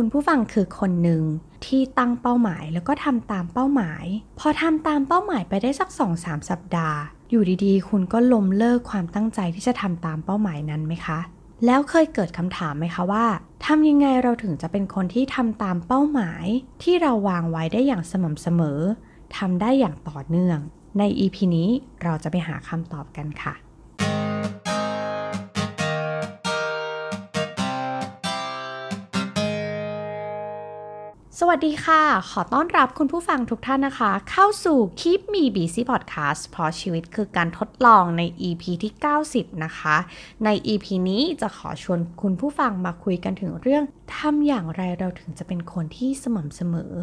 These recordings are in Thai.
คุณผู้ฟังคือคนหนึ่งที่ตั้งเป้าหมายแล้วก็ทำตามเป้าหมาย พอทำตามเป้าหมายไปได้สัก2อสสัปดาห์ อยู่ดีๆ คุณก็ล้มเลิกความตั้งใจที่จะทำตามเป้าหมายนั้นไหมคะ แล้วเคยเกิดคำถามไหมคะว่าทำยังไงเราถึงจะเป็นคนที่ทำตามเป้าหมาย ที่เราวางไว้ได้อย่างสม่ำเสมอทำได้อย่างต่อเนื่อง ใน EP นี้เราจะไปหาคำตอบกันค่ะ สวัสดีค่ะ ขอต้อนรับคุณผู้ฟังทุกท่านนะคะ เข้าสู่ Keep Me Busy Podcast เพราะชีวิตคือการทดลองใน EP ที่ 90 นะคะ ใน EP นี้จะขอชวนคุณผู้ฟังมาคุยกันถึงเรื่องทำอย่างไรเราถึงจะเป็นคนที่สม่ำเสมอ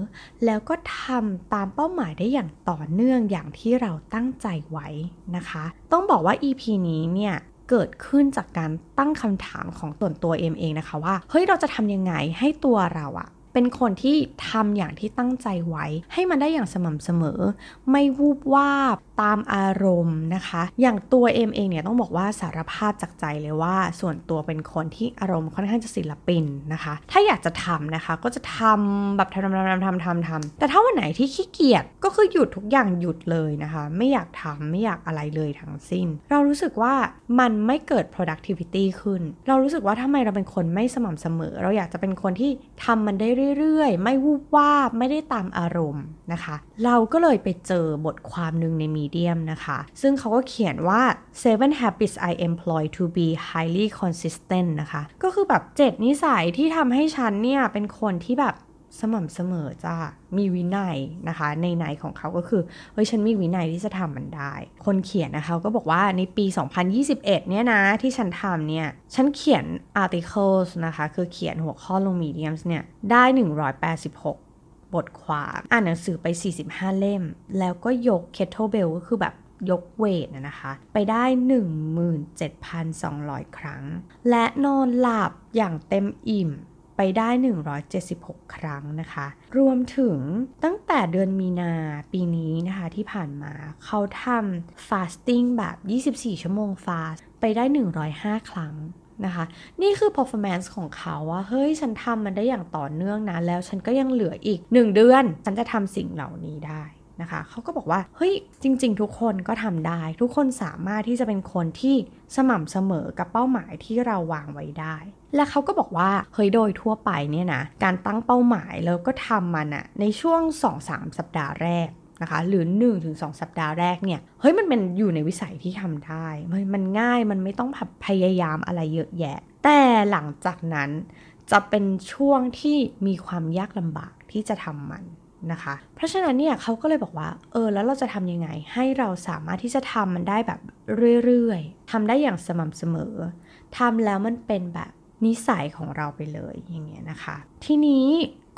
แล้วก็ทำตามเป้าหมายได้อย่างต่อเนื่องอย่างที่เราตั้งใจไว้นะคะ ต้องบอกว่า EP นี้เนี่ยเกิดขึ้นจากการตั้งคำถามของส่วนตัวเอมเองนะคะว่า เฮ้ยเราจะทำยังไงให้ตัวเราอะ เป็นคนที่ทำอย่างที่ตั้งใจไว้ ให้มันได้อย่างสม่ำเสมอ ไม่วูบวาบตามอารมณ์นะคะ อย่างตัวเอมเองเนี่ยต้องบอกว่าสารภาพจากใจเลยว่า ส่วนตัวเป็นคนที่อารมณ์ค่อนข้างจะศิลปินนะคะ ถ้าอยากจะทำนะคะ ก็จะทำแบบทำทำทำทำทำทำแต่ถ้าวันไหนที่ขี้เกียจก็คือหยุดทุกอย่างหยุดเลยนะคะ ไม่อยากทำไม่อยากอะไรเลยทั้งสิ้น เรารู้สึกว่ามันไม่เกิด productivity ขึ้น เรารู้สึกว่าทำไมเราเป็นคนไม่สม่ำเสมอ เราอยากจะเป็นคนที่ทำมันได้เรื่อยๆ ไม่วูบวาบไม่ได้ตามอารมณ์นะคะ เราก็เลยไปเจอบทความหนึ่งในมีเดียมนะคะ ซึ่งเขาก็เขียนว่า seven habits I employ to be highly consistent นะคะ ก็คือแบบ 7 นิสัยที่ทำให้ฉันเนี่ย เป็นคนที่แบบสม่ำเสมอจ้ามีวินัยนะคะ ในในของเขาก็คือ เฮ้ย ฉันมีวินัยที่จะทำมันได้ คนเขียนนะคะก็บอกว่าในปี 2021 เนี่ยนะ ที่ฉันทำเนี่ย ฉันเขียน articles นะคะ คือเขียนหัวข้อลง mediums เนี่ย ได้ 186 บทความ อ่านหนังสือไป 45 เล่ม แล้วก็ยก kettlebell ก็คือแบบยกเวทนะคะ ไปได้ 17,200 ครั้ง และนอนหลับอย่างเต็มอิ่มไปได้ 176 ครั้งนะคะ รวมถึงตั้งแต่เดือนมีนาปีนี้นะคะที่ผ่านมาเขาทำ fasting แบบ 24 ชั่วโมง fast ไปได้ 105 ครั้ง นะคะ นี่คือ performance ของเขาว่า เฮ้ย ฉันทำมันได้อย่างต่อเนื่องนะ แล้วฉันก็ยังเหลืออีก 1 เดือน ฉันจะทำสิ่งเหล่านี้ได้นะคะ เขาก็บอกว่า เฮ้ย จริง ๆ ทุกคนก็ทำได้ ทุกคนสามารถที่จะเป็นคนที่สม่ำเสมอกับเป้าหมายที่เราวางไว้ได้ และเขาก็บอกว่า เฮ้ย โดยทั่วไปเนี่ยนะ การตั้งเป้าหมายแล้วก็ทำมันอะในช่วง 2-3 สัปดาห์แรก นะคะหรือ 1-2 สัปดาห์แรกเนี่ยเฮ้ยมันเป็นอยู่ในวิสัยที่ทำได้ มันง่ายมันไม่ต้องพยายามอะไรเยอะแยะ แต่หลังจากนั้นจะเป็นช่วงที่มีความยากลำบากที่จะทำมันนะคะ เพราะฉะนั้นเนี่ยเขาก็เลยบอกว่า เออ แล้วเราจะทำยังไง ให้เราสามารถที่จะทำมันได้แบบเรื่อยๆทำได้อย่างสม่ำเสมอทำแล้วมันเป็นแบบนิสัยของเราไปเลยอย่างเงี้ยนะคะ ทีนี้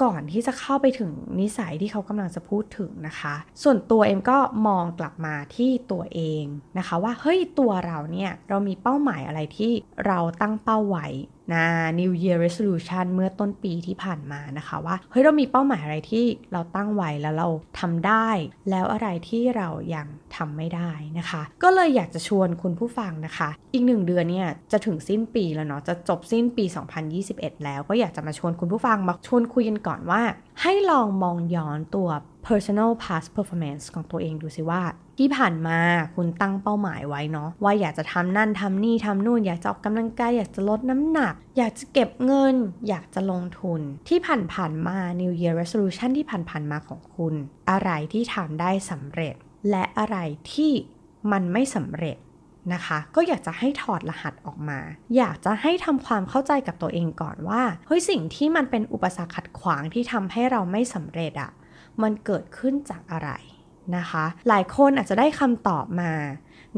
ก่อนที่จะเข้าไปถึงนิสัยที่เขากำลังจะพูดถึงนะคะ ส่วนตัวเอ็มก็มองกลับมาที่ตัวเองนะคะ ว่าเฮ้ยตัวเราเนี่ยเรามีเป้าหมายอะไรที่เราตั้งเป้าไว้ นะ New Year Resolution เมื่อต้นปีที่ผ่านมานะคะว่าเฮ้ยเรามีเป้าหมายอะไรที่เราตั้งไว้แล้วเราทำได้ แล้วอะไรที่เรายังทำไม่ได้นะคะ ก็เลยอยากจะชวนคุณผู้ฟังนะคะ อีกหนึ่งเดือนเนี่ยจะถึงสิ้นปีแล้วเนาะจะจบสิ้นปี 2021 แล้วก็อยากจะมาชวนคุณผู้ฟังมาชวนคุยกันก่อนว่า ให้ลองมองย้อนตัว personal past performance ของตัวเองดูสิว่า ที่ผ่านมาคุณตั้งเป้าหมายไว้เนาะว่าอยากจะทำนั่นทำนี่ทำนู่น อยากจะออกกำลังกายอยากจะลดน้ำหนัก อยากจะเก็บเงิน อยากจะลงทุน ที่ผ่านผ่านมา New Year Resolution ที่ผ่านผ่านมาของคุณ อะไรที่ทำได้สำเร็จ และอะไรที่มันไม่สำเร็จนะคะ ก็อยากจะให้ถอดรหัสออกมา อยากจะให้ทำความเข้าใจกับตัวเองก่อนว่า เฮ้ยสิ่งที่มันเป็นอุปสรรคขัดขวางที่ทำให้เราไม่สำเร็จอะ มันเกิดขึ้นจากอะไรนะคะ หลายคนอาจจะได้คำตอบมา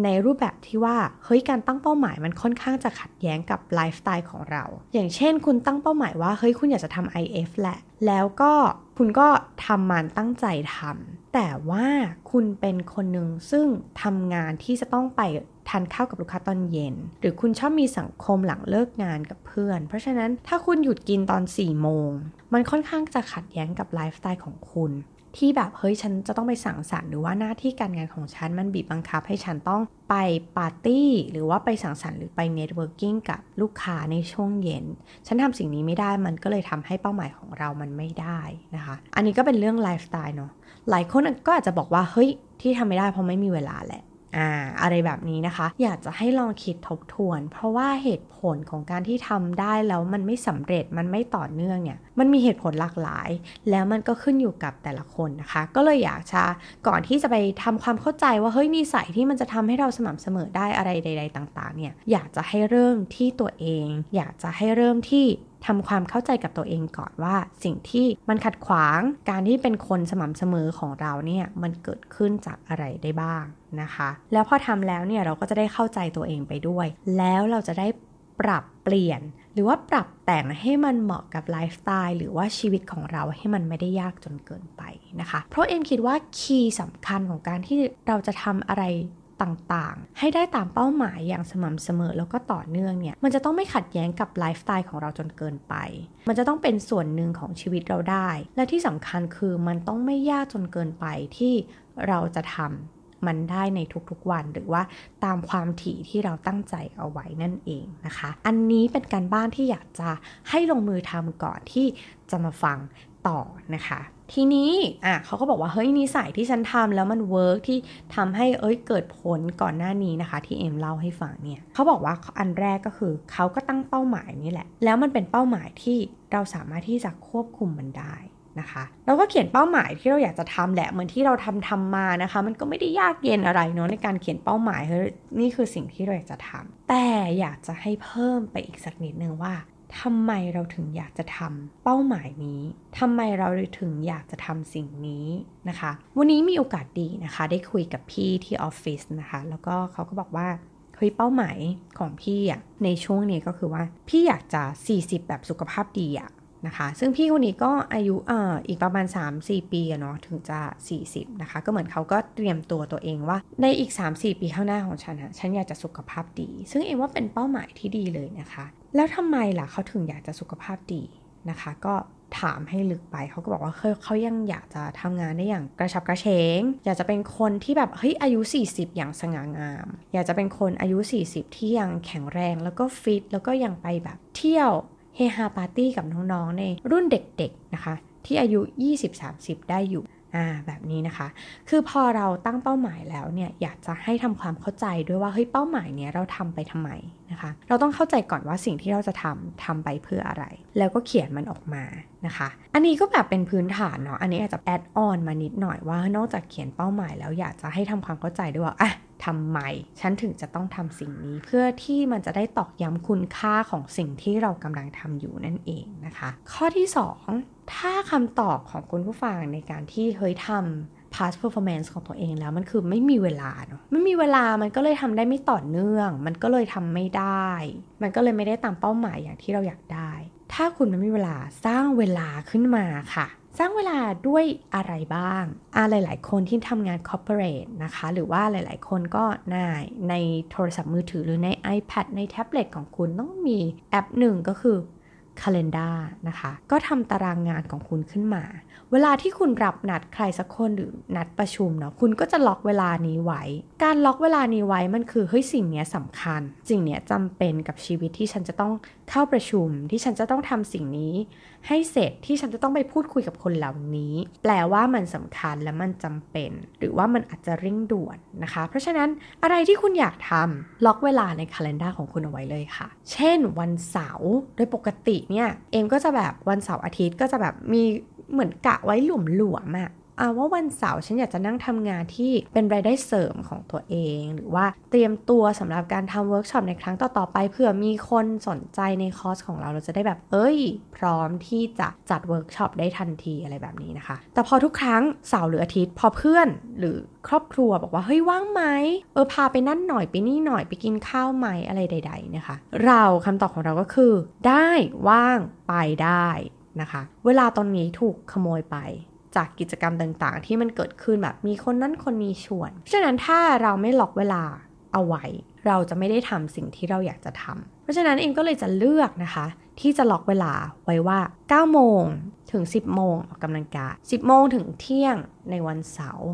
ในรูปแบบที่ว่า เฮ้ย การตั้งเป้าหมายมันค่อนข้างจะขัดแย้งกับไลฟ์สไตล์ของเรา อย่างเช่น คุณตั้งเป้าหมายว่า เฮ้ย คุณอยากจะทำ IF แหละ แล้วก็คุณก็ทำมันตั้งใจทำแต่ว่าคุณเป็นคนหนึ่งซึ่งทำงานที่จะต้องไปทานข้าวกับลูกค้าตอนเย็น หรือคุณชอบมีสังคมหลังเลิกงานกับเพื่อน เพราะฉะนั้นถ้าคุณหยุดกินตอน4โมง มันค่อนข้างจะขัดแย้งกับไลฟ์สไตล์ของคุณ ที่แบบเฮ้ยฉันจะต้องไปสังสรรค์หรือว่าหน้าที่การงานของฉันมันบีบบังคับให้ฉันต้องไปปาร์ตี้หรือว่าไปสังสรรค์หรือไป networking กับลูกค้าในช่วงเย็น ฉันทำสิ่งนี้ไม่ได้มันก็เลยทำให้เป้าหมายของเรามันไม่ได้นะคะ อันนี้ก็เป็นเรื่องไลฟ์สไตล์เนาะหลายคนก็อาจจะบอกว่าเฮ้ยที่ทำไม่ได้เพราะไม่มีเวลาแหละอ่าอะไรแบบนี้นะคะ อยากจะให้ลองคิดทบทวน เพราะว่าเหตุผลของการที่ทำได้แล้วมันไม่สำเร็จมันไม่ต่อเนื่องเนี่ย มันมีเหตุผลหลากหลาย แล้วมันก็ขึ้นอยู่กับแต่ละคนนะคะ ก็เลยอยากจะก่อนที่จะไปทำความเข้าใจว่าเฮ้ยนิสัยที่มันจะทำให้เราสม่ำเสมอได้อะไรใด ๆ ต่าง ๆ เนี่ยอยากจะให้เริ่มที่ตัวเอง อยากจะให้เริ่มที่ทำความเข้าใจกับตัวเองก่อนว่าสิ่งที่มันขัดขวางการที่เป็นคนสม่ำเสมอของเราเนี่ยมันเกิดขึ้นจากอะไรได้บ้างนะคะ แล้วพอทำแล้วเนี่ยเราก็จะได้เข้าใจตัวเองไปด้วย แล้วเราจะได้ปรับเปลี่ยน รือว่าปรับแต่งให้มันเหมาะกับไลฟ์สไตล์หรือว่าชีวิตของเราให้มันไม่ได้ยากจนเกินไปนะคะ เพราะเอ็มคิดว่าคีย์สำคัญของการที่เราจะทำอะไรต่างๆ ให้ได้ตามเป้าหมายอย่างสม่ำเสมอแล้วก็ต่อเนื่องเนี่ย มันจะต้องไม่ขัดแย้งกับไลฟ์สไตล์ของเราจนเกินไป มันจะต้องเป็นส่วนหนึ่งของชีวิตเราได้ และที่สำคัญคือมันต้องไม่ยากจนเกินไปที่เราจะทำ มันได้ในทุกๆวัน หรือว่าตามความถี่ที่เราตั้งใจเอาไว้นั่นเองนะคะ อันนี้เป็นการบ้านที่อยากจะให้ลงมือทำก่อนที่จะมาฟังต่อนะคะทีนี้อะเขาก็บอกว่า เฮ้ยนิสัยที่ฉันทำแล้วมัน work ที่ทำให้เอ้ยเกิดผลก่อนหน้านี้นะคะ ที่เอ็มเล่าให้ฟังเนี่ยเขาบอกว่าอันแรกก็คือเขาก็ตั้งเป้าหมายนี่แหละ แล้วมันเป็นเป้าหมายที่เราสามารถที่จะควบคุมมันได้ นะคะเราก็เขียนเป้าหมายที่เราอยากจะทำแหละเหมือนที่เราทำทำมานะคะ มันก็ไม่ได้ยากเย็นอะไรเนาะในการเขียนเป้าหมายเฮ้ยนี่คือสิ่งที่เราอยากจะทำแต่อยากจะให้เพิ่มไปอีกสักนิดนึงว่าทำไมเราถึงอยากจะทำเป้าหมายนี้ ทำไมเราถึงอยากจะทำสิ่งนี้นะคะ วันนี้มีโอกาสดีนะคะ ได้คุยกับพี่ที่ออฟฟิศนะคะ แล้วก็เขาก็บอกว่าเฮ้ยเป้าหมายของพี่อะในช่วงนี้ก็คือว่า พี่อยากจะ 40 แบบสุขภาพดีอะ นะคะ ซึ่งพี่คนนี้ก็อายุอ่าอีกประมาณ 3-4 ปีเนาะถึงจะ 40 นะคะ ก็เหมือนเขาก็เตรียมตัวตัวเองว่า ในอีก 3-4 ปีข้างหน้าของฉันอะฉันอยากจะสุขภาพดี ซึ่งเองว่าเป็นเป้าหมายที่ดีเลยนะคะ แล้วทำไมล่ะเขาถึงอยากจะสุขภาพดีนะคะ ก็ถามให้ลึกไปเขาก็บอกว่าเขายังอยากจะทำงานได้อย่างกระชับกระเฉง อยากจะเป็นคนที่แบบเฮ้ยอายุ 40 อย่างสง่างาม อยากจะเป็นคนอายุ 40 ที่ยังแข็งแรงแล้วก็ฟิตแล้วก็ยังไปแบบเที่ยว เฮฮาปาร์ตี้กับน้องๆ ในรุ่นเด็กๆนะคะ ที่อายุ 20-30 ได้อยู่อ่าแบบนี้นะคะ คือพอเราตั้งเป้าหมายแล้วเนี่ยอยากจะให้ทำความเข้าใจด้วยว่าเฮ้ยเป้าหมายเนี่ยเราทำไปทำไม นะคะ เราต้องเข้าใจก่อนว่าสิ่งที่เราจะทำทำไปเพื่ออะไร แล้วก็เขียนมันออกมานะคะ อันนี้ก็แบบเป็นพื้นฐานเนาะ อันนี้อาจจะแอดออนมานิดหน่อยว่านอกจากเขียนเป้าหมายแล้วอยากจะให้ทำความเข้าใจด้วยว่าอะทำไมฉันถึงจะต้องทำสิ่งนี้ เพื่อที่มันจะได้ตอกย้ำคุณค่าของสิ่งที่เรากำลังทำอยู่นั่นเองนะคะ ข้อที่ 2 ถ้าคำตอบของคุณผู้ฟังในการที่เฮ้ยทำ past performance ของตัวเองแล้วมันคือไม่มีเวลาเนาะไม่มีเวลามันก็เลยทำได้ไม่ต่อเนื่อง มันก็เลยทำไม่ได้ มันก็เลยไม่ได้ตามเป้าหมายอย่างที่เราอยากได้ ถ้าคุณไม่มีเวลาสร้างเวลาขึ้นมาค่ะสร้างเวลาด้วยอะไรบ้างอ่าหลายคนที่ทำงาน corporate นะคะ หรือว่าหลาย ๆ คนก็ในในโทรศัพท์มือถือหรือใน iPad ในแท็บเล็ตของคุณต้องมีแอปหนึ่งก็คือ Calendar นะคะ ก็ทำตารางงานของคุณขึ้นมา เวลาที่คุณรับนัดใครสักคนหรือนัดประชุมเนาะคุณก็จะล็อกเวลานี้ไว้ การล็อกเวลานี้ไว้มันคือเฮ้ยสิ่งนี้สำคัญ สิ่งนี้จำเป็นกับชีวิตที่ฉันจะต้อง เข้าประชุมที่ฉันจะต้องทำสิ่งนี้ ให้เสร็จที่ฉันจะต้องไปพูดคุยกับคนเหล่านี้ แปลว่ามันสำคัญและมันจำเป็น หรือว่ามันอาจจะเร่งด่วนนะคะ เพราะฉะนั้นอะไรที่คุณอยากทำล็อกเวลาในคัล endar ของคุณเอาไว้เลยค่ะ เช่น วันเสาร์โดยปกติเนี่ยเอ็มก็จะแบบวันเสาร์อาทิตย์ก็จะแบบมีเหมือนกะไว้หลวมๆอะ อาว่าวันเสาร์ฉันอยากจะนั่งทำงานที่เป็นรายได้เสริมของตัวเอง หรือว่าเตรียมตัวสำหรับการทำเวิร์กช็อปในครั้งต่อๆไปเผื่อมีคนสนใจในคอร์สของเราเราจะได้แบบเอ้ย พร้อมที่จะจัดเวิร์กช็อปได้ทันทีอะไรแบบนี้นะคะ แต่พอทุกครั้งเสาร์หรืออาทิตย์พอเพื่อนหรือครอบครัวบอกว่าเฮ้ยว่างไหมเออพาไปนั่นหน่อยไปนี่หน่อยไปกินข้าวไหมอะไรใด ๆนะคะ เราคำตอบของเราก็คือ ได้ว่างไปได้นะคะ เวลาตอนนี้ถูกขโมยไป จากกิจกรรมต่างๆ ที่มันเกิดขึ้นแบบมีคนนั้นคนนี้ชวนเพราะฉะนั้นถ้าเราไม่ล็อกเวลาเอาไว้ เราจะไม่ได้ทำสิ่งที่เราอยากจะทำเพราะฉะนั้นเองก็เลยจะเลือกนะคะ ที่จะล็อกเวลาไว้ว่า9โมงถึง 10 โมงออกกำลังกาย 10 โมงถึงเที่ยงในวันเสาร์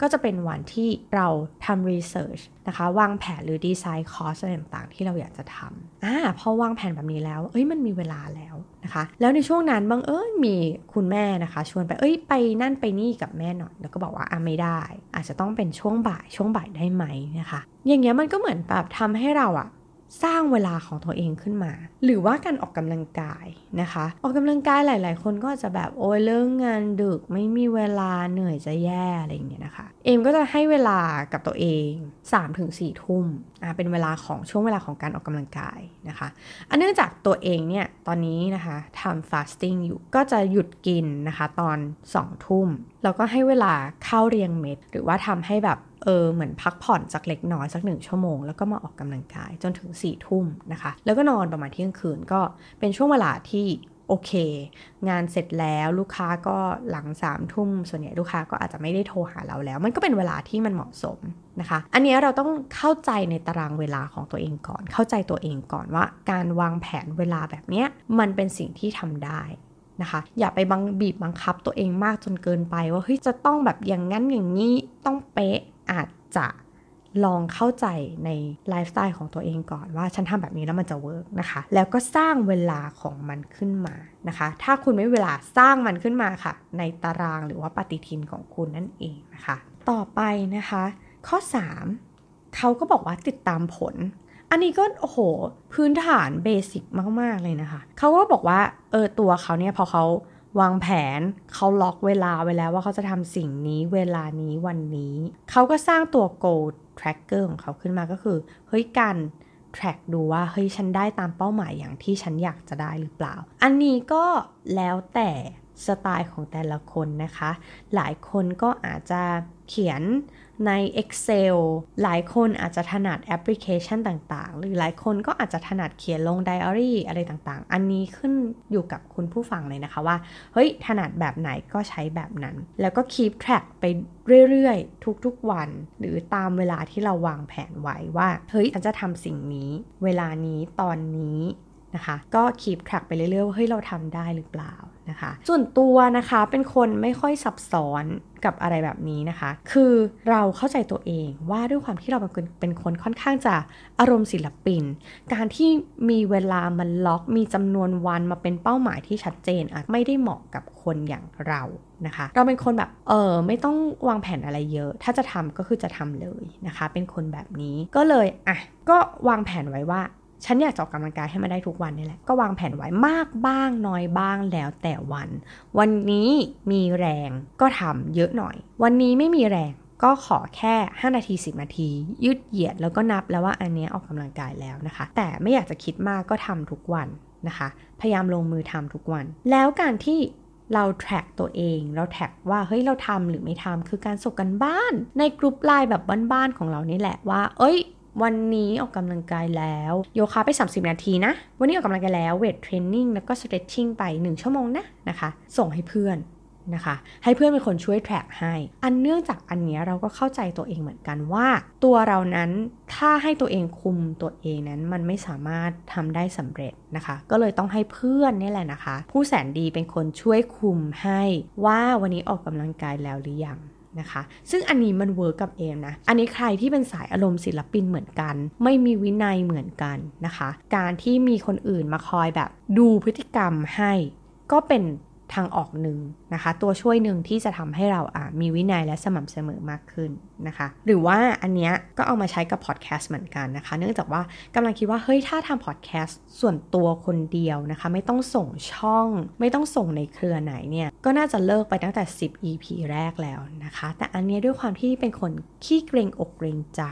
ก็จะเป็นวันที่เราทำ researchนะคะ วางแผนหรือดีไซน์คอร์สอะไรต่างๆ ที่เราอยากจะทำอ่าพอวางแผนแบบนี้แล้ว เอ้ยมันมีเวลาแล้วนะคะ แล้วในช่วงนั้นบางเอ้ยมีคุณแม่นะคะ ชวนไปเอ้ยไปนั่นไปนี่กับแม่หน่อย แล้วก็บอกว่าอ่าไม่ได้ อาจจะต้องเป็นช่วงบ่ายช่วงบ่ายได้ไหมนะคะ อย่างเงี้ยมันก็เหมือนแบบทำให้เราอะ สร้างเวลาของตัวเองขึ้นมา หรือว่าการออกกำลังกายนะคะ ออกกำลังกายหลาย ๆ คนก็จจะแบบโอ้ยเลิกงานดึกไม่มีเวลาเหนื่อยจะแย่อะไรอย่างเงี้ยนะคะ เอมก็จะให้เวลากับตัวเอง3-4ทุ่มอ่าเป็นเวลาของช่วงเวลาของการออกกำลังกายนะคะอันเนื่องจากตัวเองเนี่ยตอนนี้นะคะทำ fasting อยู่ก็จะหยุดกินนะคะตอน2ทุ่มแล้วก็ให้เวลาเข้าเรียงเม็ดหรือว่าทำให้แบบ เออเหมือนพักผ่อนสักเล็กน้อยสักหนึ่งชั่วโมง แล้วก็มาออกกำลังกายจนถึง4ี่ทุ่มนะคะ แล้วก็นอนประมาณเที่ยงคืนก็เป็นช่วงเวลาที่โอเค งานเสร็จแล้วลูกค้าก็หลังสามทุ่มส่วนใหญ่ลูกค้าก็อาจจะไม่ได้โทรหาเราแล้ว มันก็เป็นเวลาที่มันเหมาะสมนะคะ อันนี้เราต้องเข้าใจในตารางเวลาของตัวเองก่อน เข้าใจตัวเองก่อนว่า การวางแผนเวลาแบบนี้มันเป็นสิ่งที่ทำได้นะคะอย่าไปบังบีบบังคับตัวเองมากจนเกินไปว่าเฮ้ยจะต้องแบบอย่างนั้นอย่างนี้ต้องเป๊ะ อาจจะลองเข้าใจในไลฟ์สไตล์ของตัวเองก่อนว่าฉันทำแบบนี้แล้วมันจะ work นะคะ แล้วก็สร้างเวลาของมันขึ้นมานะคะ ถ้าคุณไม่เวลาสร้างมันขึ้นมาค่ะ ในตารางหรือว่าปฏิทินของคุณนั่นเองนะคะ ต่อไปนะคะ ข้อ 3 เขาก็บอกว่าติดตามผล อันนี้ก็โอ้โห พื้นฐานเบสิกมาก ๆ เลยนะคะ เขาก็บอกว่าเออตัวเขาเนี่ยพอเขา วางแผนเขาล็อกเวลาไว้แล้วว่าเขาจะทำสิ่งนี้เวลานี้วันนี้ เขาก็สร้างตัว goal tracker ของเขาขึ้นมาก็คือ เฮ้ยการ track ดูว่าเฮ้ยฉันได้ตามเป้าหมายอย่างที่ฉันอยากจะได้หรือเปล่า อันนี้ก็แล้วแต่สไตล์ของแต่ละคนนะคะ หลายคนก็อาจจะเขียน ใน Excel หลายคนอาจจะถนัดแอปพลิเคชันต่างๆ หรือหลายคนก็อาจจะถนัดเขียนลงไดอารี่อะไรต่างๆ อันนี้ขึ้นอยู่กับคุณผู้ฟังเลยนะคะว่า เฮ้ย ถนัดแบบไหนก็ใช้แบบนั้น แล้วก็ keep track ไปเรื่อยๆ ทุกๆวัน หรือตามเวลาที่เราวางแผนไว้ว่า เฮ้ย ฉันจะทำสิ่งนี้ เวลานี้ตอนนี้นะคะ ก็ keep track ไปเรื่อยๆว่าเฮ้ยเราทำได้หรือเปล่า นะคะ ส่วนตัวนะคะเป็นคนไม่ค่อยซับซ้อนกับอะไรแบบนี้นะคะ คือเราเข้าใจตัวเองว่าด้วยความที่เราเป็นคนเป็นคนค่อนข้างจะอารมณ์ศิลปิน การที่มีเวลามันล็อกมีจำนวนวันมาเป็นเป้าหมายที่ชัดเจนอาจไม่ได้เหมาะกับคนอย่างเรานะคะ เราเป็นคนแบบเออไม่ต้องวางแผนอะไรเยอะ ถ้าจะทำก็คือจะทำเลยนะคะ เป็นคนแบบนี้ก็เลยอะก็วางแผนไว้ว่า ฉันอยากจะออกกำลังกายให้มันได้ทุกวันนี่แหละ ก็วางแผนไว้มากบ้างน้อยบ้างแล้วแต่วัน วันนี้มีแรงก็ทำเยอะหน่อย วันนี้ไม่มีแรงก็ขอแค่ 5 นาที 10 นาที ยืดเหยียดแล้วก็นับแล้วว่าอันนี้ออกกำลังกายแล้วนะคะ แต่ไม่อยากจะคิดมากก็ทำทุกวันนะคะ พยายามลงมือทำทุกวัน แล้วการที่เรา track ตัวเอง เรา track ว่าเฮ้ยเราทำหรือไม่ทำคือการส่งการบ้าน ในกลุ่มไลน์แบบบ้านๆของเรานี่แหละว่า เอ้ย วันนี้ออกกำลังกายแล้ว โยคะไป 30 นาทีนะ วันนี้ออกกำลังกายแล้ว weight training แล้วก็ stretching ไป 1 ชั่วโมงนะนะคะ ส่งให้เพื่อนนะคะ ให้เพื่อนเป็นคนช่วย track ให้ อันเนื่องจากอันนี้เราก็เข้าใจตัวเองเหมือนกันว่า ตัวเรานั้นถ้าให้ตัวเองคุมตัวเองนั้นมันไม่สามารถทำได้สำเร็จนะคะ ก็เลยต้องให้เพื่อนนี่แหละนะคะ ผู้แสนดีเป็นคนช่วยคุมให้ว่าวันนี้ออกกำลังกายแล้วหรือยัง นะคะ ซึ่งอันนี้มัน work กับเอมนะ อันนี้ใครที่เป็นสายอารมณ์ศิลปินเหมือนกัน ไม่มีวินัยเหมือนกันนะคะ การที่มีคนอื่นมาคอยแบบดูพฤติกรรมให้ก็เป็น ทางออกหนึ่งนะคะ ตัวช่วยหนึ่งที่จะทำให้เราอ่ามีวินัยและสม่ำเสมอมากขึ้นนะคะ หรือว่าอันเนี้ยก็เอามาใช้กับพอดแคสต์เหมือนกันนะคะ เนื่องจากว่ากำลังคิดว่าเฮ้ยถ้าทำพอดแคสต์ส่วนตัวคนเดียวนะคะ ไม่ต้องส่งช่อง ไม่ต้องส่งในเครือไหนเนี่ยก็น่าจะเลิกไปตั้งแต่ 10 EP แรกแล้วนะคะ แต่อันนี้ด้วยความที่เป็นคนขี้เกรงอกเกรงใจ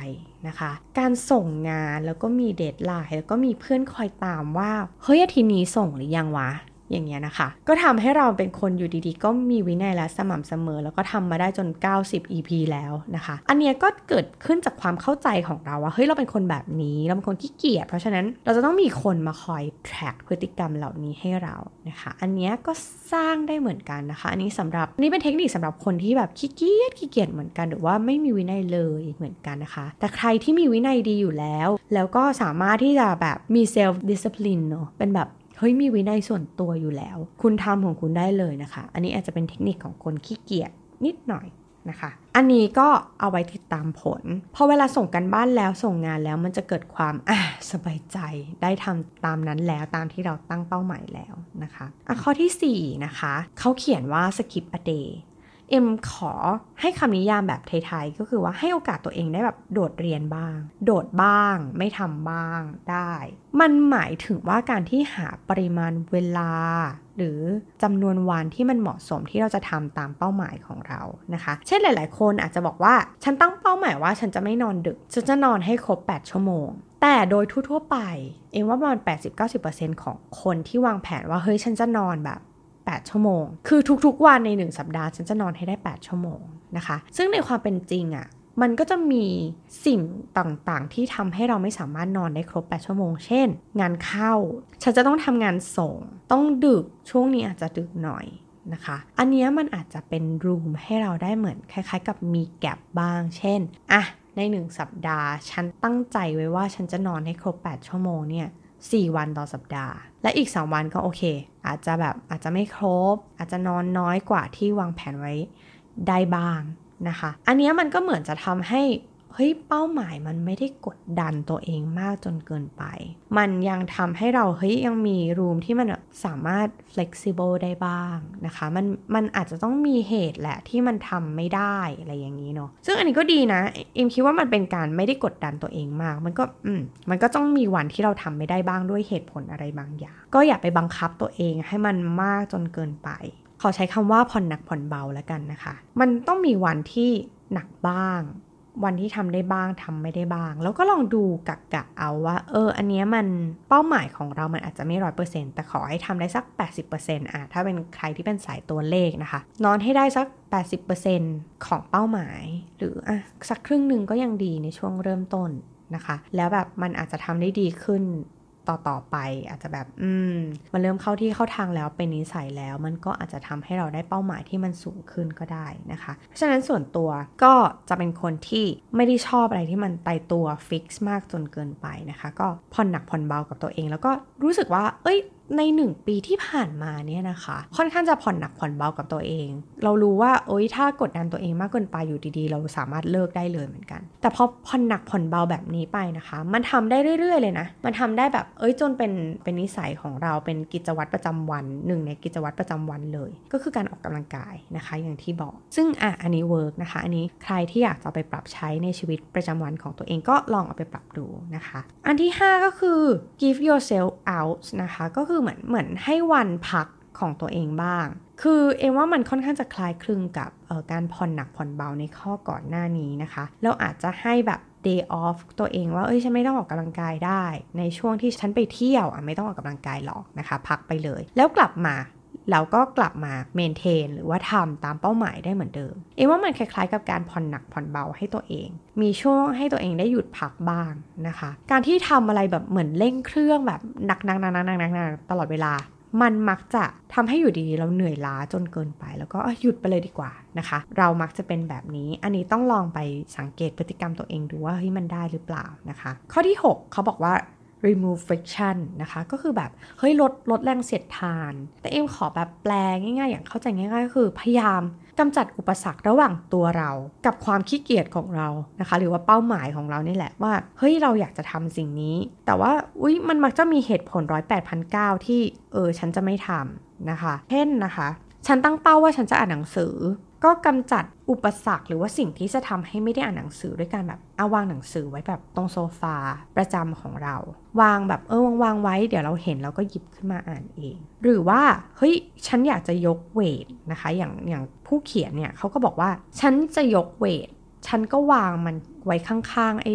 นะคะการส่งงานแล้วก็มี deadline แล้วก็มีเพื่อนคอยตามว่า เฮ้ยอาทิตย์นี้ส่งหรือยังวะ อย่างเงี้ยนะคะ ก็ทำให้เราเป็นคนอยู่ดีๆ ก็มีวินัยและสม่ำเสมอ แล้วก็ทำมาได้จน 90 EP แล้วนะคะ อันเนี้ยก็เกิดขึ้นจากความเข้าใจของเราว่าเฮ้ยเราเป็นคนแบบนี้เราเป็นคนขี้เกียจเพราะฉะนั้นเราจะต้องมีคนมาคอย track พฤติกรรมเหล่านี้ให้เรานะคะ อันเนี้ยก็สร้างได้เหมือนกันนะคะ อันนี้สำหรับนี่เป็นเทคนิคสำหรับคนที่แบบขี้เกียจขี้เกียจเหมือนกันหรือว่าไม่มีวินัยเลยเหมือนกันนะคะ แต่ใครที่มีวินัยดีอยู่แล้ว แล้วก็สามารถที่จะแบบมี self discipline เนาะเป็นแบบ ฮฮ้ยมีวินัยส่วนตัวอยู่แล้ว คุณทำของคุณได้เลยนะคะ อันนี้อาจจะเป็นเทคนิคของคนขี้เกียจนิดหน่อยนะคะ อันนี้ก็เอาไว้ติดตามผล พอเวลาส่งกันบ้านแล้วส่งงานแล้วมันจะเกิดความอะสบายใจได้ทำตามนั้นแล้วตามที่เราตั้งเป้าหมายแล้วนะคะอะข้อที่ 4 นะคะ เขาเขียนว่า skip a day เอ็มขอให้คำนิยามแบบไทยๆ ก็คือว่าให้โอกาสตัวเองได้แบบโดดเรียนบ้าง โดดบ้าง ไม่ทำบ้างได้ มันหมายถึงว่าการที่หาปริมาณเวลา หรือจำนวนวันที่มันเหมาะสมที่เราจะทำตามเป้าหมายของเรานะคะ เช่นหลายๆ คนอาจจะบอกว่าฉันตั้งเป้าหมายว่าฉันจะไม่นอนดึก ฉันจะนอนให้ครบ 8 ชั่วโมงแต่โดยทั่วๆไป เอ็มว่าประมาณ 80-90%ของคนที่วางแผนว่าเฮ้ยฉันจะนอนแบบ 8 ชั่วโมง คือทุกๆวันใน 1 สัปดาห์ฉันจะนอนให้ได้ 8 ชั่วโมงนะคะ ซึ่งในความเป็นจริงอะ่ะมันก็จะมีสิ่งต่างๆ ที่ทำให้เราไม่สามารถนอนได้ครบ 8 ชั่วโมง เช่น งานเข้า ฉันจะต้องทำงานส่ง ต้องดึก ช่วงนี้อาจจะดึกหน่อยนะคะ อันนี้มันอาจจะเป็นรูมให้เราได้เหมือนคล้ายๆ กับมีแกลบบ้าง เช่น อะ ใน 1 สัปดาห์ ฉันตั้งใจไว้ว่าฉันจะนอนให้ครบ 8 ชั่วโมงเนี่ย 4 วันต่อสัปดาห์ และอีก 2 วันก็โอเค อาจจะแบบอาจจะไม่ครบ อาจจะนอนน้อยกว่าที่วางแผนไว้ได้บ้างนะคะ อันนี้มันก็เหมือนจะทำให้ เฮ้ยเป้าหมายมันไม่ได้กดดันตัวเองมากจนเกินไป มันยังทำให้เราเฮ้ยยังมีรูมที่มันสามารถ flexible ได้บ้างนะคะ มันมันอาจจะต้องมีเหตุแหละที่มันทำไม่ได้อะไรอย่างนี้เนาะซึ่งอันนี้ก็ดีนะเอ็มคิดว่ามันเป็นการไม่ได้กดดันตัวเองมาก มันก็อืมมันก็ต้องมีวันที่เราทำไม่ได้บ้างด้วยเหตุผลอะไรบางอย่าง ก็อย่าไปบังคับตัวเองให้มันมากจนเกินไป ขอใช้คำว่าผ่อนหนักผ่อนเบาแล้วกันนะคะ มันต้องมีวันที่หนักบ้าง วันที่ทำได้บ้างทำไม่ได้บ้าง แล้วก็ลองดูกะกะเอาว่า เออ อันเนี้ยมันเป้าหมายของเรามันอาจจะไม่ร้อยเปอร์เซ็นต์แต่ขอให้ทำได้สัก 80%อะถ้าเป็นใครที่เป็นสายตัวเลขนะคะ นอนให้ได้สัก 80%ของเป้าหมาย หรืออะสักครึ่งหนึ่งก็ยังดีในช่วงเริ่มต้นนะคะ แล้วแบบมันอาจจะทำได้ดีขึ้น ต่อต่อไป อาจจะแบบอืมมันเริ่มเข้าที่เข้าทางแล้วเป็นนิสัยแล้ว มันก็อาจจะทำให้เราได้เป้าหมายที่มันสูงขึ้นก็ได้นะคะ เพราะฉะนั้นส่วนตัวก็จะเป็นคนที่ไม่ได้ชอบอะไรที่มันตายตัว fix มากจนเกินไปนะคะ ก็ผ่อนหนักผ่อนเบากับตัวเอง แล้วก็รู้สึกว่า เอ้ย ในหนึ่งปีที่ผ่านมาเนี่ยนะคะ ค่อนข้างจะผ่อนหนักผ่อนเบากับตัวเอง เรารู้ว่าโอ๊ยถ้ากดดันตัวเองมากเกินไปอยู่ดีๆ เราสามารถเลิกได้เลยเหมือนกัน แต่พอผ่อนหนักผ่อนเบาแบบนี้ไปนะคะ มันทำได้เรื่อยๆ เลยนะ มันทำได้แบบเอ้ยจนเป็นเป็นนิสัยของเราเป็นกิจวัตรประจำวันหนึ่งในกิจวัตรประจำวันเลย ก็คือการออกกำลังกายนะคะ อย่างที่บอก ซึ่งอะอันนี้ work นะคะอันนี้ใครที่อยากจะไปปรับใช้ในชีวิตประจำวันของตัวเองก็ลองเอาไปปรับดูนะคะ อันที่ 5 ก็คือ give yourself out นะคะก็คือือเหมือนเหมือนให้วันพักของตัวเองบ้าง คือเอ็มว่ามันค่อนข้างจะคล้ายคลึงกับการผ่อนหนักผ่อนเบาในข้อก่อนหน้านี้นะคะ เราอาจจะให้แบบ day off ตัวเองว่า เอ้ย ฉันไม่ต้องออกกำลังกายได้ ในช่วงที่ฉันไปเที่ยวอะไม่ต้องออกกำลังกายหรอกนะคะ พักไปเลย แล้วกลับมา เราก็กลับมาเมนเทนหรือว่าทำตามเป้าหมายได้เหมือนเดิม เอ็มว่ามันคล้ายๆกับการผ่อนหนักผ่อนเบาให้ตัวเอง มีช่วงให้ตัวเองได้หยุดพักบ้างนะคะ การที่ทำอะไรแบบเหมือนเร่งเครื่องแบบหนักๆๆๆๆตลอดเวลามันมักจะทำให้อยู่ดีเราเหนื่อยล้าจนเกินไป แล้วก็หยุดไปเลยดีกว่านะคะ เรามักจะเป็นแบบนี้ อันนี้ต้องลองไปสังเกตพฤติกรรมตัวเองดูว่าเฮ้ยมันได้หรือเปล่านะคะ ข้อที่ 6 เขาบอกว่า remove friction นะคะ ก็คือแบบเฮ้ยลดลดแรงเสียดทาน แต่เอ็มขอแบบแปลง่าย ๆ อย่างเข้าใจง่ายๆก็คือพยายามกำจัดอุปสรรคระหว่างตัวเรา กับความขี้เกียจของเรานะคะ หรือว่าเป้าหมายของเรานี่แหละว่าเฮ้ยเราอยากจะทำสิ่งนี้ แต่ว่าอุ้ยมันมักจะมีเหตุผลร้อยแปดพันเก้าที่เออฉันจะไม่ทำนะคะ เช่นนะคะ ฉันตั้งเป้าว่าฉันจะอ่านหนังสือ ก็กำจัดอุปสรรคหรือว่าสิ่งที่จะทำให้ไม่ได้อ่านหนังสือด้วยการแบบเอาวางหนังสือไว้แบบตรงโซฟาประจำของเรา วางแบบเออวางวางไว้เดี๋ยวเราเห็นเราก็หยิบขึ้นมาอ่านเอง หรือว่าเฮ้ยฉันอยากจะยกเวทนะคะ อย่างอย่างผู้เขียนเนี่ยเขาก็บอกว่าฉันจะยกเวทฉันก็วางมันไว้ข้างๆไอ้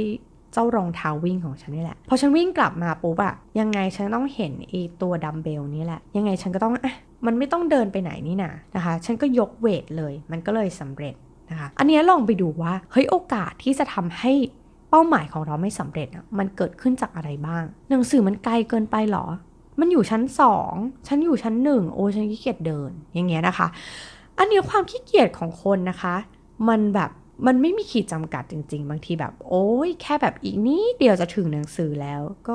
เจ้ารองเท้าวิ่งของฉันนี่แหละ พอฉันวิ่งกลับมาปุ๊บอะยังไงฉันต้องเห็นไอ้ตัวดัมเบลนี่แหละ ยังไงฉันก็ต้องอะ มันไม่ต้องเดินไปไหนนี่นานะคะ ฉันก็ยกเวทเลย มันก็เลยสำเร็จนะคะ อันนี้ลองไปดูว่า เฮ้ยโอกาสที่จะทำให้เป้าหมายของเราไม่สำเร็จมันเกิดขึ้นจากอะไรบ้าง หนังสือมันไกลเกินไปหรอ มันอยู่ชั้นสองฉันอยู่ชั้นหนึ่งโอ้ฉันขี้เกียจเดิน อย่างเงี้ยนะคะ อันนี้ความขี้เกียจของคนนะคะ มันแบบมันไม่มีขีดจำกัดจริง ๆ บางทีแบบ โอ้ยแค่แบบอีกนิดเดียวจะถึงหนังสือแล้ว ก็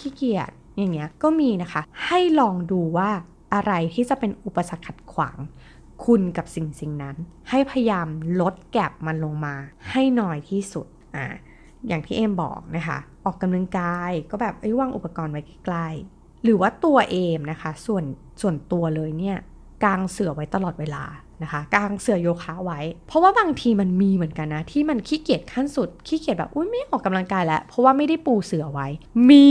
ขี้เกียจอย่างเงี้ยก็มีนะคะ ให้ลองดูว่า อะไรที่จะเป็นอุปสรรคขัดขวาง คุณกับสิ่งสิ่งนั้น ให้พยายามลดแกลบมันลงมา ให้น้อยที่สุดอ่าอย่างที่เอมบอกนะคะ ออกกำลังกายก็แบบไอ้วางอุปกรณ์ไว้ใกล้ๆหรือว่าตัวเอมนะคะ ส่วนส่วนตัวเลยเนี่ยกางเสือไว้ตลอดเวลา นะคะกางเสือโยคะไว้ เพราะว่าบางทีมันมีเหมือนกันนะ ที่มันขี้เกียจขั้นสุดขี้เกียจแบบอุ้ยไม่ออกกำลังกายแล้ว เพราะว่าไม่ได้ปูเสือไว้ มี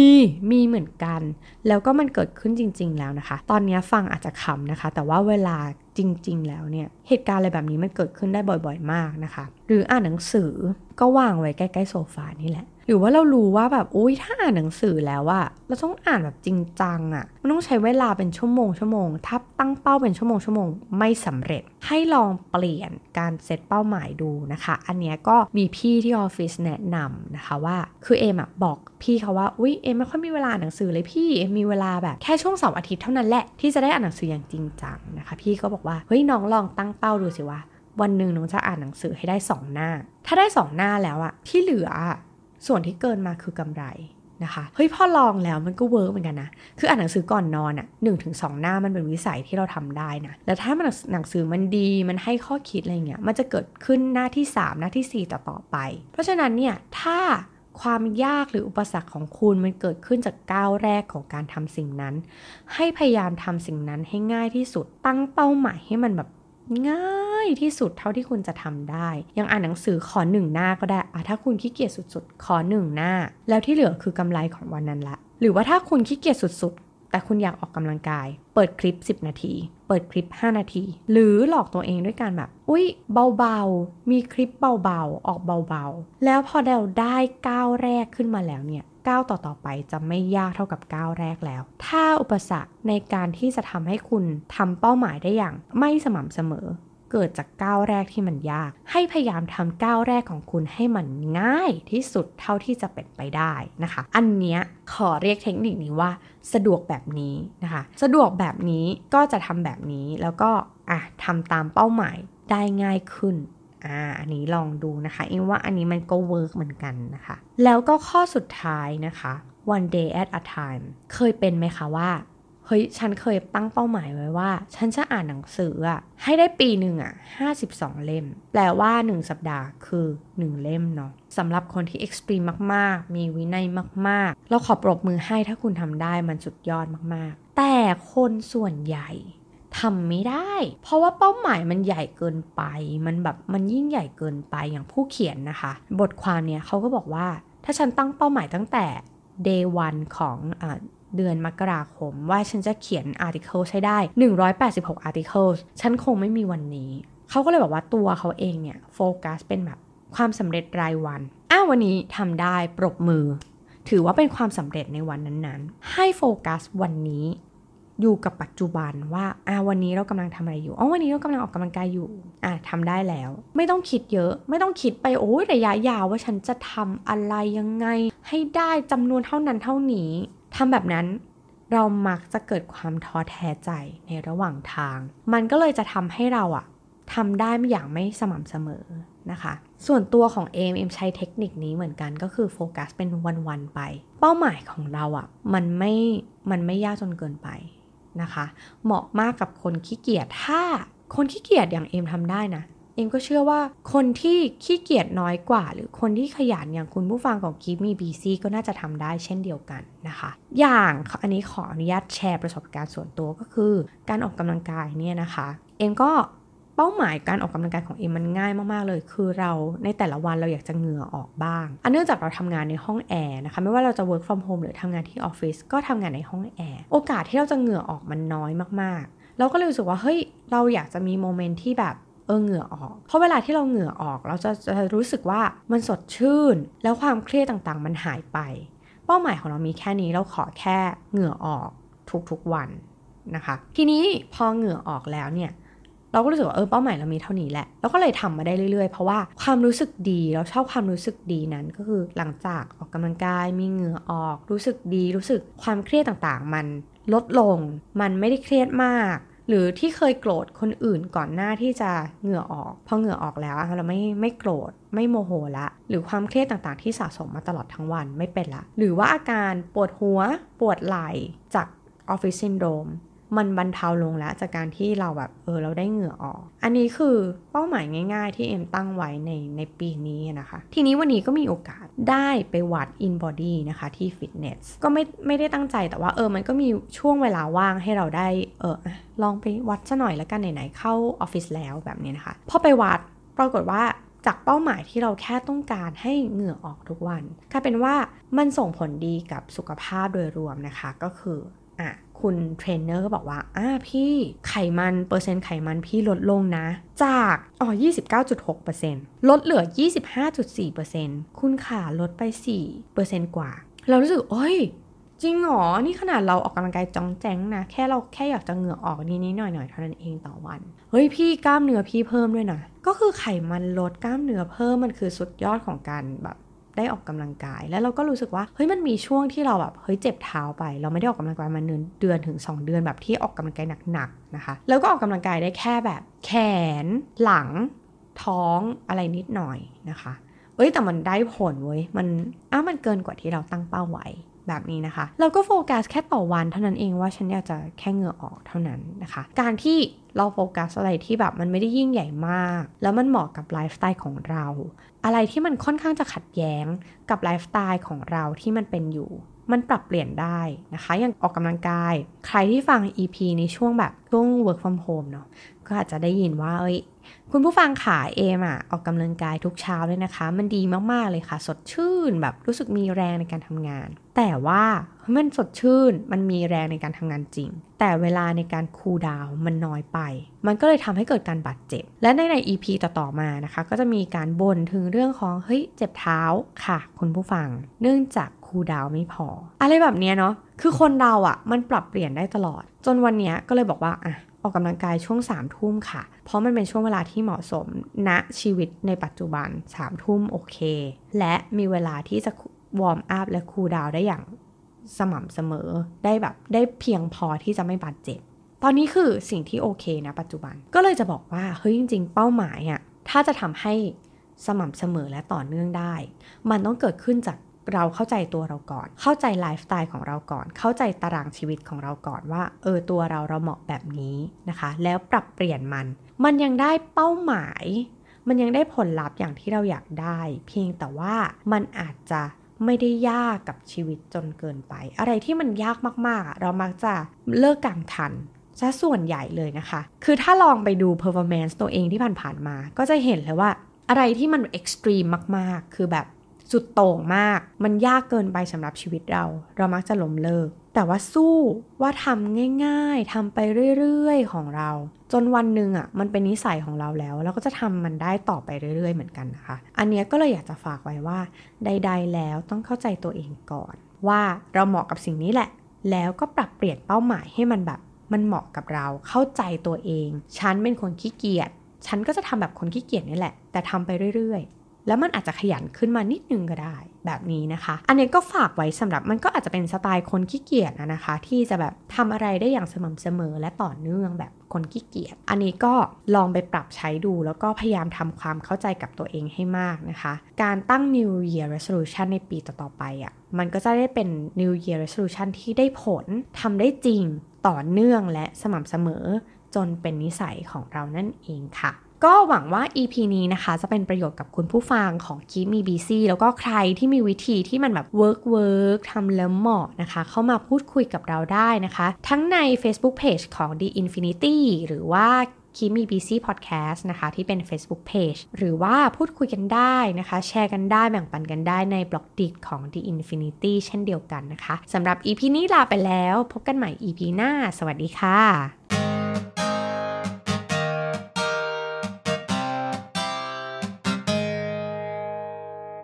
มีเหมือนกัน แล้วก็มันเกิดขึ้นจริง ๆ แล้วนะคะ ตอนนี้ฟังอาจจะขำนะคะ แต่ว่าเวลาจริง ๆ แล้วเนี่ยเหตุการณ์อะไรแบบนี้มันเกิดขึ้นได้บ่อย ๆ มากนะคะ หรืออ่านหนังสือก็วางไว้ใกล้ๆโซฟานี่แหละ หรือว่าเรารู้ว่าแบบอุ้ยถ้าอ่านหนังสือแล้วว่าเราต้องอ่านแบบจริงจังอะ่ะมันต้องใช้เวลาเป็นชั่วโมงชั่วโมงถ้าตั้งเป้าเป็นชั่วโมงชั่วโมงไม่สำเร็จ ให้ลองเปลี่ยนการเซตเป้าหมายดูนะคะ อันนี้ก็มีพี่ที่ออฟฟิศแนะนำนะคะว่าคือเอมอะบอกพี่เขาว่าอุ้ยเอมไม่ค่อยมีเวลาหนังสือเลยพี่เอมมีเวลาแบบแค่ช่วงเสาร์อาทิตย์เท่านั้นแหละที่จะได้อ่านหนังสืออย่างจริงจังนะคะ พี่ก็บอกว่าเฮ้ยน้องลองตั้งเป้าดูสิว่าวันหนึ่งน้องจะอ่านหนังสือให้ได้ 2 หน้า ถ้าได้ 2 หน้าแล้วอะที่เหลือ ส่วนที่เกินมาคือกำไรนะคะเฮ้ยพอลองแล้วมันก็ work เหมือนกันนะคืออ่านหนังสือก่อนนอนอะ่ะหนึ่งถึงสองหน้ามันเป็นวิสัยที่เราทำได้นะแล้วถ้ามันหนังสือมันดีมันให้ข้อคิดอะไรเงี้ยมันจะเกิดขึ้นหน้าที่ 3 หน้าที่ 4 ต่อต่อไป เพราะฉะนั้นเนี่ยถ้าความยากหรืออุปสรรคของคุณมันเกิดขึ้นจากก้าวแรกของการทำสิ่งนั้น ให้พยายามทำสิ่งนั้นให้ง่ายที่สุดตั้งเป้าหมายให้มันแบบ ง่ายที่สุดเท่าที่คุณจะทำได้ ยังอ่านหนังสือขอหนึ่งหน้าก็ได้อะถ้าคุณขี้เกียจสุดๆ ขอหนึ่งหน้า แล้วที่เหลือคือกำไรของวันนั้นละ หรือว่าถ้าคุณขี้เกียจสุดๆ แต่คุณอยากออกกำลังกาย เปิดคลิป 10 นาที เปิดคลิป 5 นาที หรือหลอกตัวเองด้วยการแบบ อุ้ยเบาๆ มีคลิปเบาๆ ออกเบาๆ แล้วพอเราได้ก้าวแรกขึ้นมาแล้วเนี่ย ก้าวต่อๆไปจะไม่ยากเท่ากับก้าวแรกแล้ว ถ้าอุปสรรคในการที่จะทำให้คุณทำเป้าหมายได้อย่างไม่สม่ำเสมอ เกิดจากก้าวแรกที่มันยาก ให้พยายามทำก้าวแรกของคุณให้มันง่ายที่สุดเท่าที่จะเป็นไปได้นะคะ อันเนี้ยขอเรียกเทคนิคนี้ว่าสะดวกแบบนี้นะคะ สะดวกแบบนี้ก็จะทำแบบนี้แล้วก็อะทำตามเป้าหมายได้ง่ายขึ้น อ่าอันนี้ลองดูนะคะเองว่าอันนี้มันก็เวิร์กเหมือนกันนะคะ แล้วก็ข้อสุดท้ายนะคะ one day at a time เคยเป็นไหมคะว่าเฮ้ยฉันเคยตั้งเป้าหมายไว้ว่า ฉันจะอ่านหนังสืออะให้ได้ปีหนึ่งอะ52 เล่ม แปลว่า 1 สัปดาห์คือ 1 เล่มเนาะสำหรับคนที่เอ็กซ์ตรีมมาก ๆ มีวินัยมาก ๆ เราขอปรบมือให้ถ้าคุณทำได้มันสุดยอดมาก ๆ แต่คนส่วนใหญ่ ทำไม่ได้ เพราะว่าเป้าหมายมันใหญ่เกินไป มันแบบมันยิ่งใหญ่เกินไปอย่างผู้เขียนนะคะ บทความเนี่ยเขาก็บอกว่า ถ้าฉันตั้งเป้าหมายตั้งแต่ day one ของอเดือนมกราคม ว่าฉันจะเขียนอาร์ติเคิลใช้ได้ 186อาร์ติเคิลฉันคงไม่มีวันนี้ เขาก็เลยบอกว่าตัวเขาเองเนี่ยโฟกัสเป็นแบบความสำเร็จรายวัน อ้าววันนี้ทำได้ปรบมือ ถือว่าเป็นความสำเร็จในวันนั้นๆ ให้โฟกัสวันนี้ อยู่กับปัจจุบันว่าอ่าวันนี้เรากำลังทำอะไรอยู่อ๋อวันนี้เรากำลังออกกำลังกายอยู่อ่าทำได้แล้ว ไม่ต้องคิดเยอะ ไม่ต้องคิดไปโอ้ยระยะยาวว่าฉันจะทำอะไรยังไง ให้ได้จำนวนเท่านั้นเท่านี้ทำแบบนั้นเรามักจะเกิดความท้อแท้ใจในระหว่างทาง มันก็เลยจะทำให้เราอะทำได้ไม่อย่างไม่สม่ำเสมอนะคะ ส่วนตัวของเอมเอมใช้เทคนิคนี้เหมือนกันก็คือโฟกัสเป็นวัน ๆ ไป เป้าหมายของเราอะมันไม่ มันไม่ยากจนเกินไป นะคะ เหมาะมากกับคนขี้เกียจถ้าคนขี้เกียจอย่างเอมทำได้นะเอมก็เชื่อว่าคนที่ขี้เกียจน้อยกว่า หรือคนที่ขยันอย่างคุณผู้ฟังของคีมีบีซีก็น่าจะทำได้เช่นเดียวกันนะคะ อย่างอันนี้ขออนุญาตแชร์ประสบการณ์ส่วนตัวก็คือ การออกกำลังกายเนี่ยนะคะ เอมก็ เป้าหมายการออกกำลังกายของเอ็มมันง่ายมากๆเลย คือเราในแต่ละวันเราอยากจะเหงื่อออกบ้าง อันเนื่องจากเราทำงานในห้องแอร์นะคะไม่ว่าเราจะ work from home หรือทำงานที่ออฟฟิศก็ทำงานในห้องแอร์โอกาสที่เราจะเหงื่อออกมันน้อยมากๆ เราก็เลยรู้สึกว่าเฮ้ยเราอยากจะมีโมเมนต์ที่แบบเออเหงื่อออก เพราะเวลาที่เราเหงื่อออกเราจะจะรู้สึกว่ามันสดชื่น แล้วความเครียดต่างๆ มันหายไป เป้าหมายของเรามีแค่นี้เราขอแค่เหงื่อออกทุกๆวันนะคะ ทีนี้พอเหงื่อออกแล้วเนี่ย เราก็รู้สึกว่าเออเป้าหมายเรามีเท่านี้แหละแล้วก็เลยทำมาได้เรื่อยๆ เพราะว่าความรู้สึกดีเราชอบความรู้สึกดีนั้นก็คือหลังจากออกกำลังกายมีเหงื่อออก รู้สึกดี รู้สึกความเครียดต่างๆ มันลดลง มันไม่ได้เครียดมาก หรือที่เคยโกรธคนอื่นก่อนหน้าที่จะเหงื่อออกพอเหงื่อออกแล้วเราไม่ไม่โกรธไม่โมโหละ หรือความเครียดต่างๆ ที่สะสมมาตลอดทั้งวันไม่เป็นละ หรือว่าอาการปวดหัวปวดไหล่จากออฟฟิศซินโดรม มันบรรเทาลงแล้วจากการที่เราแบบเออเราได้เหงื่อออก อันนี้คือเป้าหมายง่าย ๆ ที่เอมตั้งไว้ในในปีนี้นะคะ ทีนี้วันนี้ก็มีโอกาสได้ไปวัด InBody นะคะที่ฟิตเนสก็ไม่ไม่ได้ตั้งใจแต่ว่าเออมันก็มีช่วงเวลาว่างให้เราได้เออลองไปวัดซะหน่อยแล้วกันไหนๆเข้าออฟฟิศแล้วแบบนี้นะคะพอไปวัดปรากฏว่าจากเป้าหมายที่เราแค่ต้องการให้เหงื่อออกทุกวันกลายเป็นว่ามันส่งผลดีกับสุขภาพโดยรวมนะคะก็คืออะ คุณเทรนเนอร์ก็บอกว่าอ่าพี่ไขมันเปอร์เซ็นต์ไขมันพี่ลดลงนะ จากอ๋อ29.6%ลดเหลือ 25.4%คุณขาลดไป 4%กว่า เรารู้สึก โอ้ย จริงหรอ นี่ขนาดเราออกกำลังกายจ้องแจ้งนะ แค่เราแค่อยากจะเหงื่อออกนิดๆหน่อยๆเท่านั้นเองต่อวัน เฮ้ยพี่กล้ามเนื้อพี่เพิ่มด้วยนะ ก็คือไขมันลดกล้ามเนื้อเพิ่มมันคือสุดยอดของการแบบ ได้ออกกำลังกาย แล้วเราก็รู้สึกว่าเฮ้ยมันมีช่วงที่เราแบบเฮ้ยเจ็บเท้าไป เราไม่ได้ออกกำลังกายมาเดือนเดือนถึง 2 เดือนแบบที่ออกกำลังกายหนักๆนะคะ แล้วก็ออกกำลังกายได้แค่แบบแขน หลัง ท้องอะไรนิดหน่อยนะคะ เอ้ยแต่มันได้ผลเว้ยมันอ้ามันเกินกว่าที่เราตั้งเป้าไว้ แบบนี้นะคะ เราก็โฟกัสแค่ต่อวันเท่านั้นเองว่าฉันอยากจะแค่เหงื่อออกเท่านั้นนะคะ การที่เราโฟกัสอะไรที่แบบมันไม่ได้ยิ่งใหญ่มาก แล้วมันเหมาะกับไลฟ์สไตล์ของเรา อะไรที่มันค่อนข้างจะขัดแย้งกับไลฟ์สไตล์ของเราที่มันเป็นอยู่มันปรับเปลี่ยนได้นะคะ อย่างออกกำลังกาย ใครที่ฟัง EP ในช่วงแบบช่วง work from home เนาะ ก็อาจจะได้ยินว่า เอ้ย คุณผู้ฟังขาเอมอะออกกำลังกายทุกเช้าเลยนะคะ มันดีมาก ๆ เลยค่ะ สดชื่นแบบรู้สึกมีแรงในการทำงาน แต่ว่ามันสดชื่นมันมีแรงในการทำงานจริง แต่เวลาในการคูลดาวมันน้อยไป มันก็เลยทำให้เกิดการบาดเจ็บ และในใน EP ต่อ ๆ มานะคะ ก็จะมีการบ่นถึงเรื่องของเฮ้ยเจ็บเท้าค่ะ คุณผู้ฟัง เนื่องจากคูลดาวไม่พอ อะไรแบบเนี้ยเนาะคือคนเราอะ่ะมันปรับเปลี่ยนได้ตลอด จนวันนี้ก็เลยบอกว่าอะ ออกกำลังกายช่วง3ามทุ่มค่ะ เพราะมันเป็นช่วงเวลาที่เหมาะสมณนะชีวิตในปัจจุบัน3ามทุ่มโอเค และมีเวลาที่จะวอร์มอัพและคูลดาวได้อย่างสม่ำเสมอได้แบบได้เพียงพอที่จะไม่บาดเจ็บ ตอนนี้คือสิ่งที่โอเคนะปัจจุบันก็เลยจะบอกว่าเฮ้ยจริง ๆ เป้าหมายอะถ้าจะทำให้สม่ำเสมอและต่อเนื่องได้ มันต้องเกิดขึ้นจาก เราเข้าใจตัวเราก่อน เข้าใจไลฟ์สไตล์ของเราก่อน เข้าใจตารางชีวิตของเราก่อนว่า เออตัวเราเราเหมาะแบบนี้นะคะ แล้วปรับเปลี่ยนมัน มันยังได้เป้าหมาย มันยังได้ผลลัพธ์อย่างที่เราอยากได้ เพียงแต่ว่ามันอาจจะไม่ได้ยากกับชีวิตจนเกินไป อะไรที่มันยากมากๆ เรามักจะเลิกกลางคันซะส่วนใหญ่เลยนะคะ คือถ้าลองไปดู performance ตัวเองที่ผ่านๆมา ก็จะเห็นเลยว่าอะไรที่มันเอ็กซ์ตรีมมากๆ คือแบบ สุดโต่งมาก มันยากเกินไปสำหรับชีวิตเรา เรามักจะล้มเลิก แต่ว่าสู้ว่าทำง่ายๆทำไปเรื่อยๆ ของเรา จนวันหนึ่งอะมันเป็นนิสัยของเราแล้ว เราก็จะทำมันได้ต่อไปเรื่อยๆ เหมือนกันนะคะ อันนี้ก็เลยอยากจะฝากไว้ว่า ใด ๆ แล้วต้องเข้าใจตัวเองก่อน ว่าเราเหมาะกับสิ่งนี้แหละ แล้วก็ปรับเปลี่ยนเป้าหมายให้มันแบบมันเหมาะกับเราเข้าใจตัวเอง ฉันเป็นคนขี้เกียจ ฉันก็จะทำแบบคนขี้เกียจนี่แหละ แต่ทำไปเรื่อยๆ แล้วมันอาจจะขยันขึ้นมานิดนึงก็ได้ แบบนี้นะคะ อันนี้ก็ฝากไว้สำหรับมันก็อาจจะเป็นสไตล์คนขี้เกียจนะคะ ที่จะแบบทำอะไรได้อย่างสม่ำเสมอและต่อเนื่องแบบคนขี้เกียจอันนี้ก็ลองไปปรับใช้ดู แล้วก็พยายามทำความเข้าใจกับตัวเองให้มากนะคะ การตั้ง New Year Resolution ในปีต่อๆไปอะ่ะมันก็จะได้เป็น New Year Resolution ที่ได้ผลทำได้จริงต่อเนื่องและสม่ำเสมอ จนเป็นนิสัยของเรานั่นเองค่ะ ก็หวังว่า EP นี้นะคะ จะเป็นประโยชน์กับคุณผู้ฟังของคีมีบีซีแล้วก็ใครที่มีวิธีที่มันแบบ work work ทำแล้วเหมาะนะคะ เข้ามาพูดคุยกับเราได้นะคะ ทั้งใน Facebook Page ของ The Infinity หรือว่าคิมีบีซีพอดแคสต์นะคะ ที่เป็น Facebook Page หรือว่าพูดคุยกันได้นะคะ แชร์กันได้แบ่งปันกันได้ใน Blockdit ของ The Infinity เช่นเดียวกันนะคะสำหรับ EP นี้ลาไปแล้ว พบกันใหม่ EP หน้า สวัสดีค่ะ